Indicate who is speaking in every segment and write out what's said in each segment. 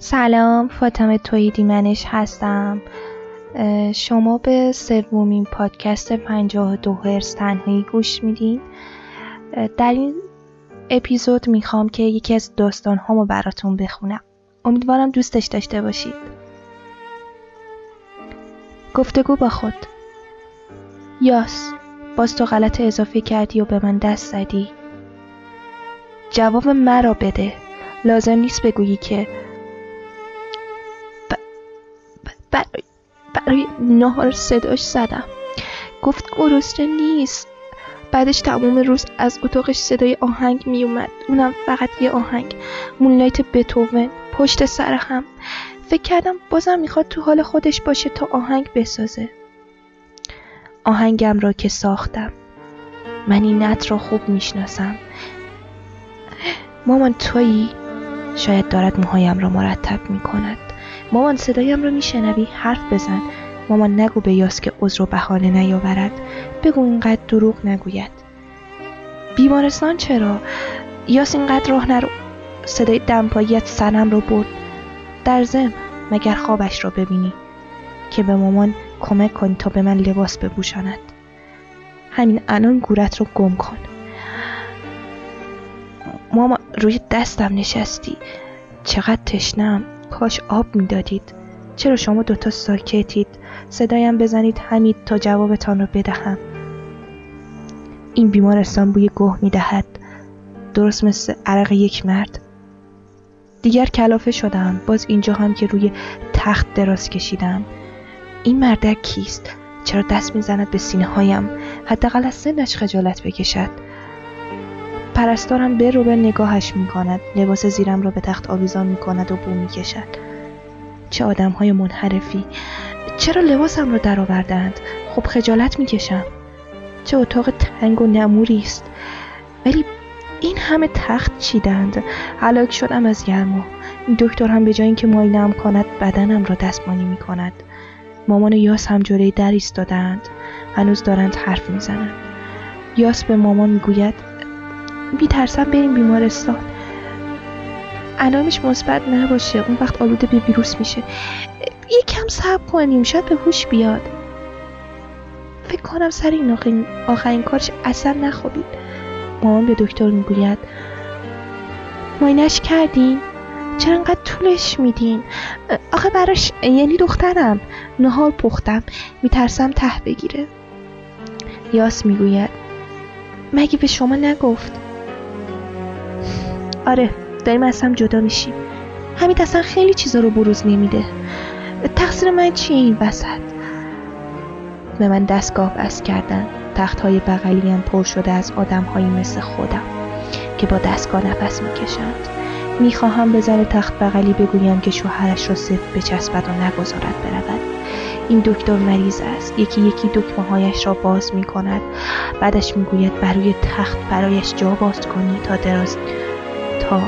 Speaker 1: سلام فاطمه تویدی منش هستم. شما به سومین پادکست 52 هرس تنهایی گوش میدین. در این اپیزود می‌خوام که یکی از داستان هامو براتون بخونم. امیدوارم دوستش داشته باشید. گفتگو با خود. یاس باز تو غلط اضافه کردی و به من دست زدی. جواب مرا بده. لازم نیست بگویی که برای, برای نهار صداش زدم. گفت گرسنه نیست. بعدش تمام روز از اتاقش صدای آهنگ میومد اونم فقط یه آهنگ. مونلایت بتوون پشت سر هم. فکر کردم بازم می‌خواد تو حال خودش باشه تا آهنگ بسازه. آهنگم را که ساختم. من این نت را خوب می‌شناسم. مامان تویی؟ شاید دارد موهایم را مرتب می‌کند. مامان صدایم رو میشنوی؟ حرف بزن. مامان نگو به یاس که عذر و بهانه نیاورد. بگو اینقدر دروغ نگوید. بیمارستان چرا؟ یاس اینقدر راه نرو صدای دمپاییت سرم رو برد. در زم مگر خوابش را ببینی؟ که به مامان کمک کن تا به من لباس بپوشاند. همین الان گورت رو گم کن. ماما روی دستم نشستی. چقدر تشنم. کاش آب می‌دادید. چرا شما دوتا ساکتید؟ صدایم بزنید همید تا جوابتان را بدهم. این بیمارستان بوی گوه می‌دهد. درست مثل عرق یک مرد. دیگر کلافه شدم. باز اینجا هم که روی تخت دراز کشیدم. این مردک کیست؟ چرا دست می‌زند به سینه هایم حداقل از سنش خجالت بکشد. پرستارم به رو به نگاهش می کند لباس زیرم را به تخت آویزان می کند و بو می کشد چه آدم های منحرفی. چرا لباسم را درآوردند خب خجالت می کشم چه اتاق تنگ و نموری است. ولی این همه تخت چیدند؟ هلاک شدم از گرما. دکتر هم به جای اینکه ماینم کند بدنم را دستمانی می کند مامان و یاس هم جلوی در ایستادند هنوز دارند حرف می‌زنند. یاس به مامان می‌گوید میترسم بریم بیمارستان. علامش مثبت نباشه اون وقت آلوده به ویروس میشه. یکم صبر کنیم شاید به هوش بیاد. فکر کنم سر این آخرین, آخرین کارش اصلا نخوابید. مامان به دکتر می‌گوید. ماینش کردین؟ چرا انقدر طولش میدین؟ آخه براش یعنی دخترم. نهار پختم. میترسم ته بگیره. یاس می‌گوید. مگه به شما نگفت؟ آره داریم از هم جدا میشیم. همین اصلا خیلی چیزا رو بروز نمیده. تقصیر من چیه این وسط؟ به من دستگاه بس کردن. تخت های بغلیم پر شده از آدم هایی مثل خودم که با دستگاه نفس می‌کشند. می‌خواهم به زن تخت بغلی بگویم که شوهرش را سفت بچسبد و نگذارد برود. این دکتر مریض است. یکی یکی دکمه هایش را باز می کند بعدش می‌گوید بروی تخت برایش جا باز کنی تا دراز تا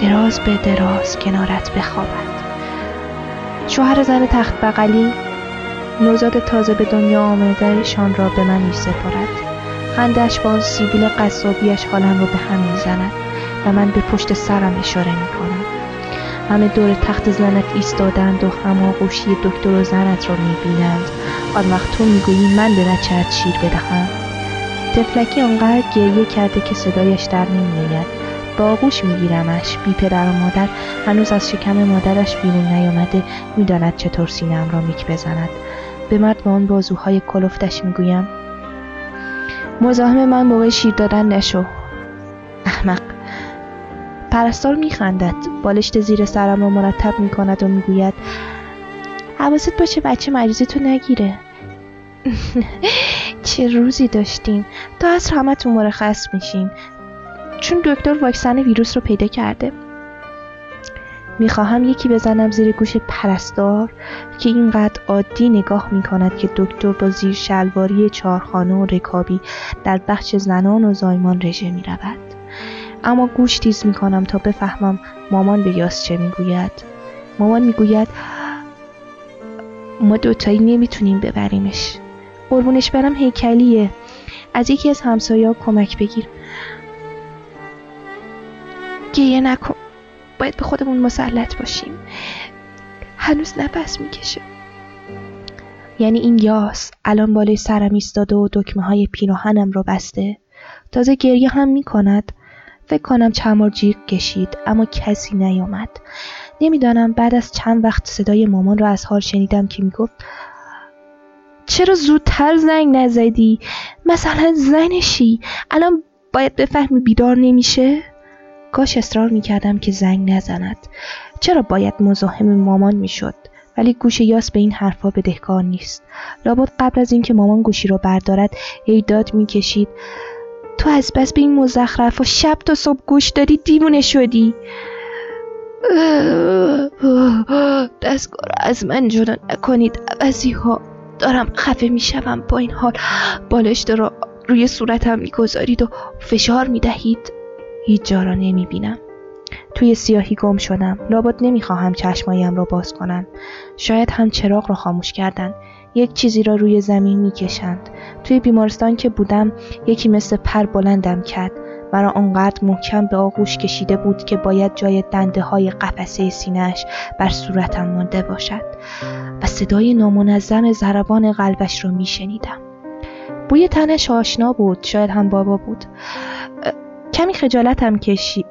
Speaker 1: دراز به دراز کنارت بخوابد. شوهر زن تخت بغلی نوزاد تازه به دنیا آمدهشان را به من می سپارد. خندش با سیبیل قصابیش حالم را به هم می‌زند و من به پشت سرم اشاره می کنم همه دور تخت زنت ایستادند و هماغوشی دکتر و زنت را می بینند آن وقت تو می‌گویی من به بچهت شیر بدهم؟ تفلکی آنقدر گریه کرده که صدایش در نمیآید. با آغوش میگیرمش. بی پدر و مادر هنوز از شکم مادرش بیرون نیامده می‌داند چطور سینهام را میک بزند. به مرد با آن بازوهای کلفتش می‌گویم مزاحم من موقع شیر دادن نشو. احمق پرستار میخندد. بالشت زیر سرم را مرتب می‌کند و می‌گوید حواست باشه بچه مریضی تو نگیره. چه روزی داشتیم تا از همتون مرخص میشین. چون دکتر واکسن ویروس رو پیدا کرده. می‌خواهم یکی بزنم زیر گوش پرستار که اینقدر عادی نگاه می‌کند که دکتر با زیر شلواری چارخانه و رکابی در بخش زنان و زایمان رژه می‌رود. اما گوش تیز می‌کنم تا بفهمم مامان به یاس چه می‌گوید. مامان می‌گوید ما دوتایی نمی‌تونیم ببریمش. قربونش برم هیکلیه. از یکی از همسایه کمک بگیر. گیه نکن. باید به خودمون مسلط باشیم. هنوز نفس می‌کشه. یعنی این یاس الان بالای سرم ایستاده و دکمه های پیراهنم رو بسته. تازه گریه هم می‌کند. فکر کنم چمار جیغ کشید اما کسی نیامد. نمی‌دانم بعد از چند وقت صدای مامان را از حال شنیدم که می‌گفت چرا زودتر زنگ نزدی؟ مثلا زنشی. الان باید بفهمی بیدار نمیشه؟ کاش اصرار می‌کردم که زنگ نزند. چرا باید مزاحم مامان می‌شد؟ ولی گوش یاس به این حرفها بدهکار نیست. لابد قبل از اینکه مامان گوشی را بردارد هی داد می‌کشید. تو از بس به این مزخرف و شب تا صبح گوش دادی دیوونه شدی. دستگاه از من جدا نکنید عوضی ها دارم خفه می‌شوم با این حال. بالشت را روی صورتم می‌گذارید و فشار می‌دهید. هیچ جا را نمی‌بینم. توی سیاهی گم شدم. لابد نمی‌خواهم چشمایم را باز کنم شاید هم چراغ را خاموش کردن. یک چیزی را روی زمین می‌کشند. توی بیمارستان که بودم یکی مثل پر بلندم کرد. مرا آنقدر محکم به آغوش کشیده بود که باید جای دنده های قفسه سینهش بر صورتم مانده باشد و صدای نامنظم ضربان قلبش را میشنیدم. بوی تنش آشنا بود شاید هم بابا بود. کمی خجالتم کشید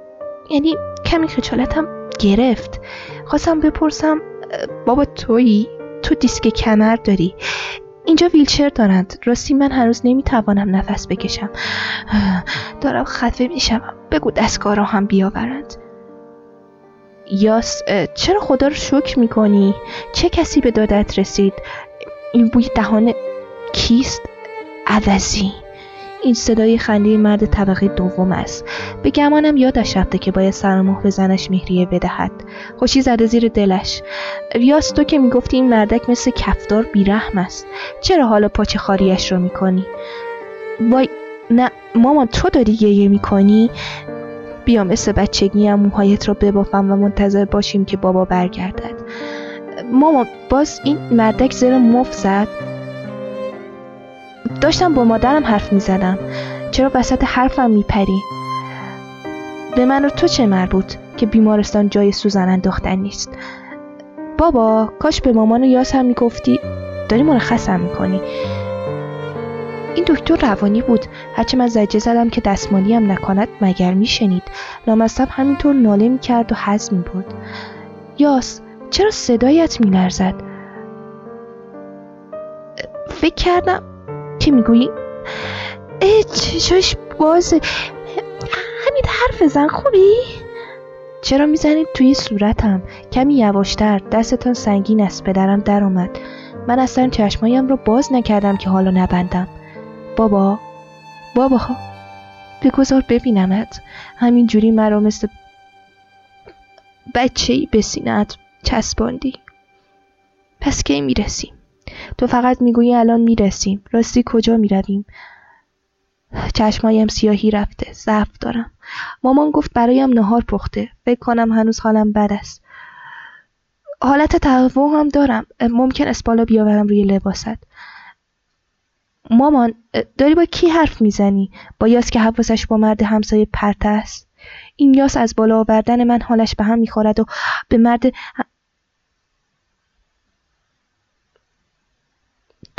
Speaker 1: یعنی کمی خجالتم گرفت. خواستم بپرسم بابا تویی؟ تو دیسک کمر داری. اینجا ویلچر دارند راستی من هنوز نمی‌توانم نفس بکشم دارم خفه میشم بگو دستگاه را هم بیاورند یاس چرا خدا رو شکر می‌کنی؟ چه کسی به دادت رسید؟ این بوی دهان کیست؟ عوضی این صدای خنده مرد طبقه دوم است. به گمانم یادش رفته که باید سرماه به زنش مهریه بدهد. خوشی زده زیر دلش. ریاس تو که می‌گفتی این مردک مثل کفدار بیرحم است. چرا حالا پاچه خاریش رو می‌کنی؟ وای نه مامان تو داری گریه می‌کنی؟ بیا مثل بچگی هم موهایت را ببافم و منتظر باشیم که بابا برگردد. مامان باز این مردک زیر مف زد؟ داشتم با مادرم حرف می زدم چرا وسط حرفم می پری؟ به من رو تو چه مربوط که بیمارستان جای سوزن انداختن نیست؟ بابا کاش به مامان و یاس هم می‌گفتی. داری مرخصم می‌کنی. این دکتر روانی بود. هرچه من زجه زدم که دستمالی هم نکند مگر میشنید؟ لامصب همینطور ناله می‌کرد و حز می‌برد. یاس چرا صدایت میلرزد؟ فکر کردم که می‌گویی؟ چشاش بازه. همین حرف زن خوبی؟ چرا می‌زنید توی صورتم؟ کمی یواشتر دستتان سنگین است پدرم در اومد. من اصلا چشمایم رو باز نکردم که حالا نبندم. بابا بابا بگذار ببینمت. همین جوری مرا مثل بچه ای به سینت چسباندی. پس کی می‌رسیم تو فقط می‌گویی الان می‌رسیم. راستی کجا می‌رویم؟ چشمایم سیاهی رفته. ضعف دارم. مامان گفت برایم نهار پخته. فکر کنم هنوز حالم بد است. حالت تهوع هم دارم. ممکن است بالا بیاورم روی لباست. مامان داری با کی حرف می‌زنی؟ با یاس که حواسش با مرد همسایه پرت است. این یاس از بالا آوردن من حالش به هم می‌خورد و به مرد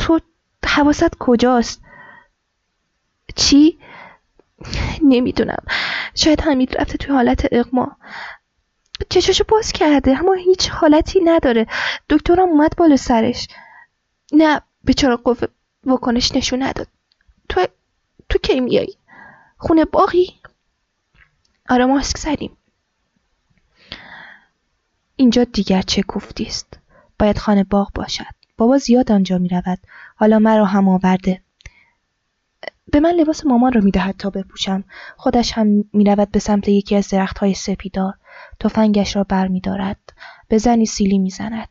Speaker 1: تو حواست کجاست؟ چی؟ نمی‌دونم. شاید حمید رفته توی حالت اغما. چشاشو باز کرده اما هیچ حالتی نداره. دکترم اومد بالا سرش. نه بیچاره قوه واکنش نشون نداد. تو تو کی میای؟ خونه باقی؟ آره ماسک زدیم. اینجا دیگر چه گفتی است باید خانه باغ باشد. بابا زیاد آنجا می رود. حالا مرا هم آورده. به من لباس مامان را می‌دهد تا بپوشم. خودش هم می‌رود به سمت یکی از های سپیدار. تفنگش را برمیدارد. به زنی سیلی می‌زند.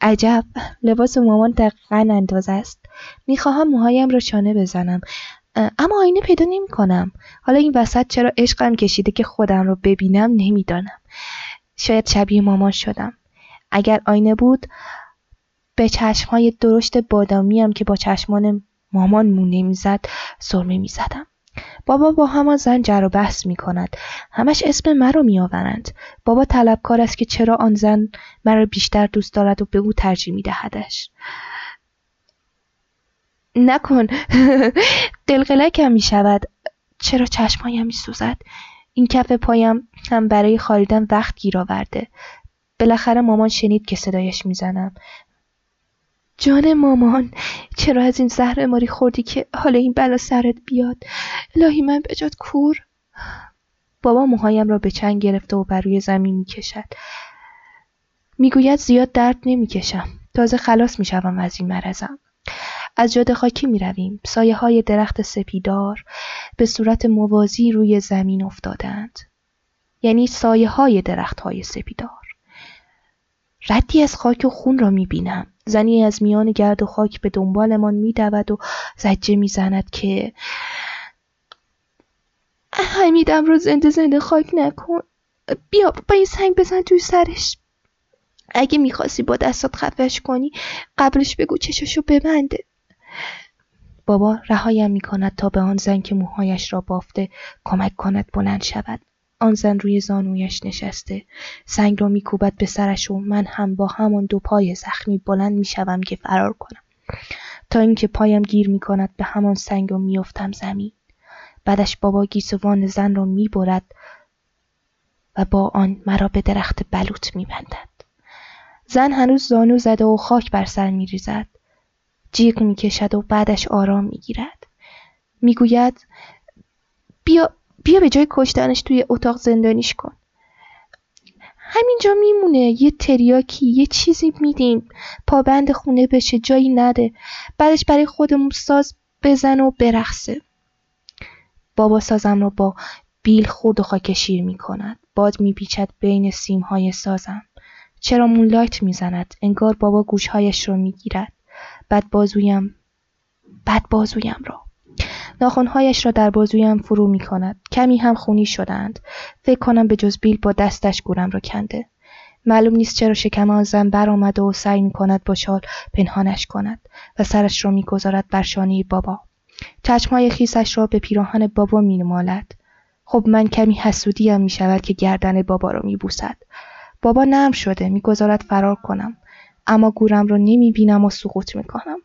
Speaker 1: عجب! لباس مامان دقیقا اندازه است. می‌خواهم موهایم را شانه بزنم. اما آینه پیدا نمی کنم. حالا این وسط چرا عشقم کشیده که خودم را ببینم نمی‌دانم. شاید شبیه مامان شدم. اگر آینه بود به چشمهای درشت بادامیم که با چشمان مامان مونه می‌زد سرمه می‌زدم. بابا با همان زن جر و بحث می کند همش اسم مرا می آورند بابا طلبکار است که چرا آن زن مرا بیشتر دوست دارد و به او ترجیح می دهدش نکن. دلقلکم می شود چرا چشمهایم می سوزد این کف پایم هم برای خاریدن وقت گیر آورده. بالاخره مامان شنید که صدایش می‌زنم. جان مامان چرا از این زهر ماری خوردی که حالا این بلا سرت بیاد الهی من به جات کور بابا موهایم را به چنگ گرفته و بر روی زمین می‌کشد می‌گوید زیاد درد نمی‌کشم تازه خلاص می‌شوم از این مرزم از جاده خاکی می رویم. سایه های درخت سپیدار به صورت موازی روی زمین افتادند. یعنی سایه های درخت های سپیدار. ردی از خاک و خون را می بینم. زنی از میان گرد و خاک به دنبالمان می دود و زجه می زند که حمیدم رو زنده زنده خاک نکن. بیا با این سنگ بزن توی سرش. اگه می‌خواستی با دستات خفش کنی قبلش بگو چششو ببنده. بابا رهایم می کند تا به آن زن که موهایش را بافته کمک کند بلند شود. آن زن روی زانویش نشسته. سنگ را میکوبد به سرش و من هم با همان دو پای زخمی بلند می‌شوم که فرار کنم. تا اینکه پایم گیر می کند به همان سنگ و میافتم زمین. بعدش بابا گیسوان زن را می‌برد و با آن مرا به درخت بلوط میبندد. زن هنوز زانو زده و خاک بر سر میریزد. جیغ می‌کشد و بعدش آرام می‌گیرد. می‌گوید بیا بیا به جای کشتنش توی اتاق زندانیش کن همینجا میمونه یه تریاکی یه چیزی میدیم پابند خونه بشه جایی نده بعدش برای خودمون ساز بزن و برخصه بابا سازم رو با بیل خورد و خاک شیر می کند. باد می بین سیم های سازم. چرا مولایت می زند؟ انگار بابا گوشهایش رو می گیرد. بعد بازویم بعد بازویم را ناخونهایش را در بازویم فرو می کند. کمی هم خونی شدند. فکر کنم به جز بیل با دستش گورم را کنده. معلوم نیست چرا شکم آن زن برآمده و سعی می کند با شال پنهانش کند و سرش را می‌گذارد بر شانه بابا. چشمهای خیسش را به پیراهن بابا می نمالد. خب من کمی حسودیم می شود که گردن بابا را می بوسد. بابا نرم شده می‌گذارد فرار کنم اما گورم را نمی بینم و سقوط می کنم.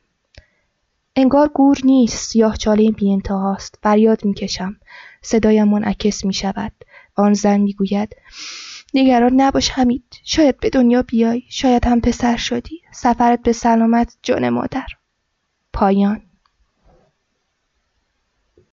Speaker 1: انگار گور نیست سیاه چاله بی انتهاست فریاد می‌کشم صدایم منعکس می شود آن زن می‌گوید نگران نباش حمید شاید به دنیا بیای شاید هم پسر شدی. سفرت به سلامت جان مادر. پایان.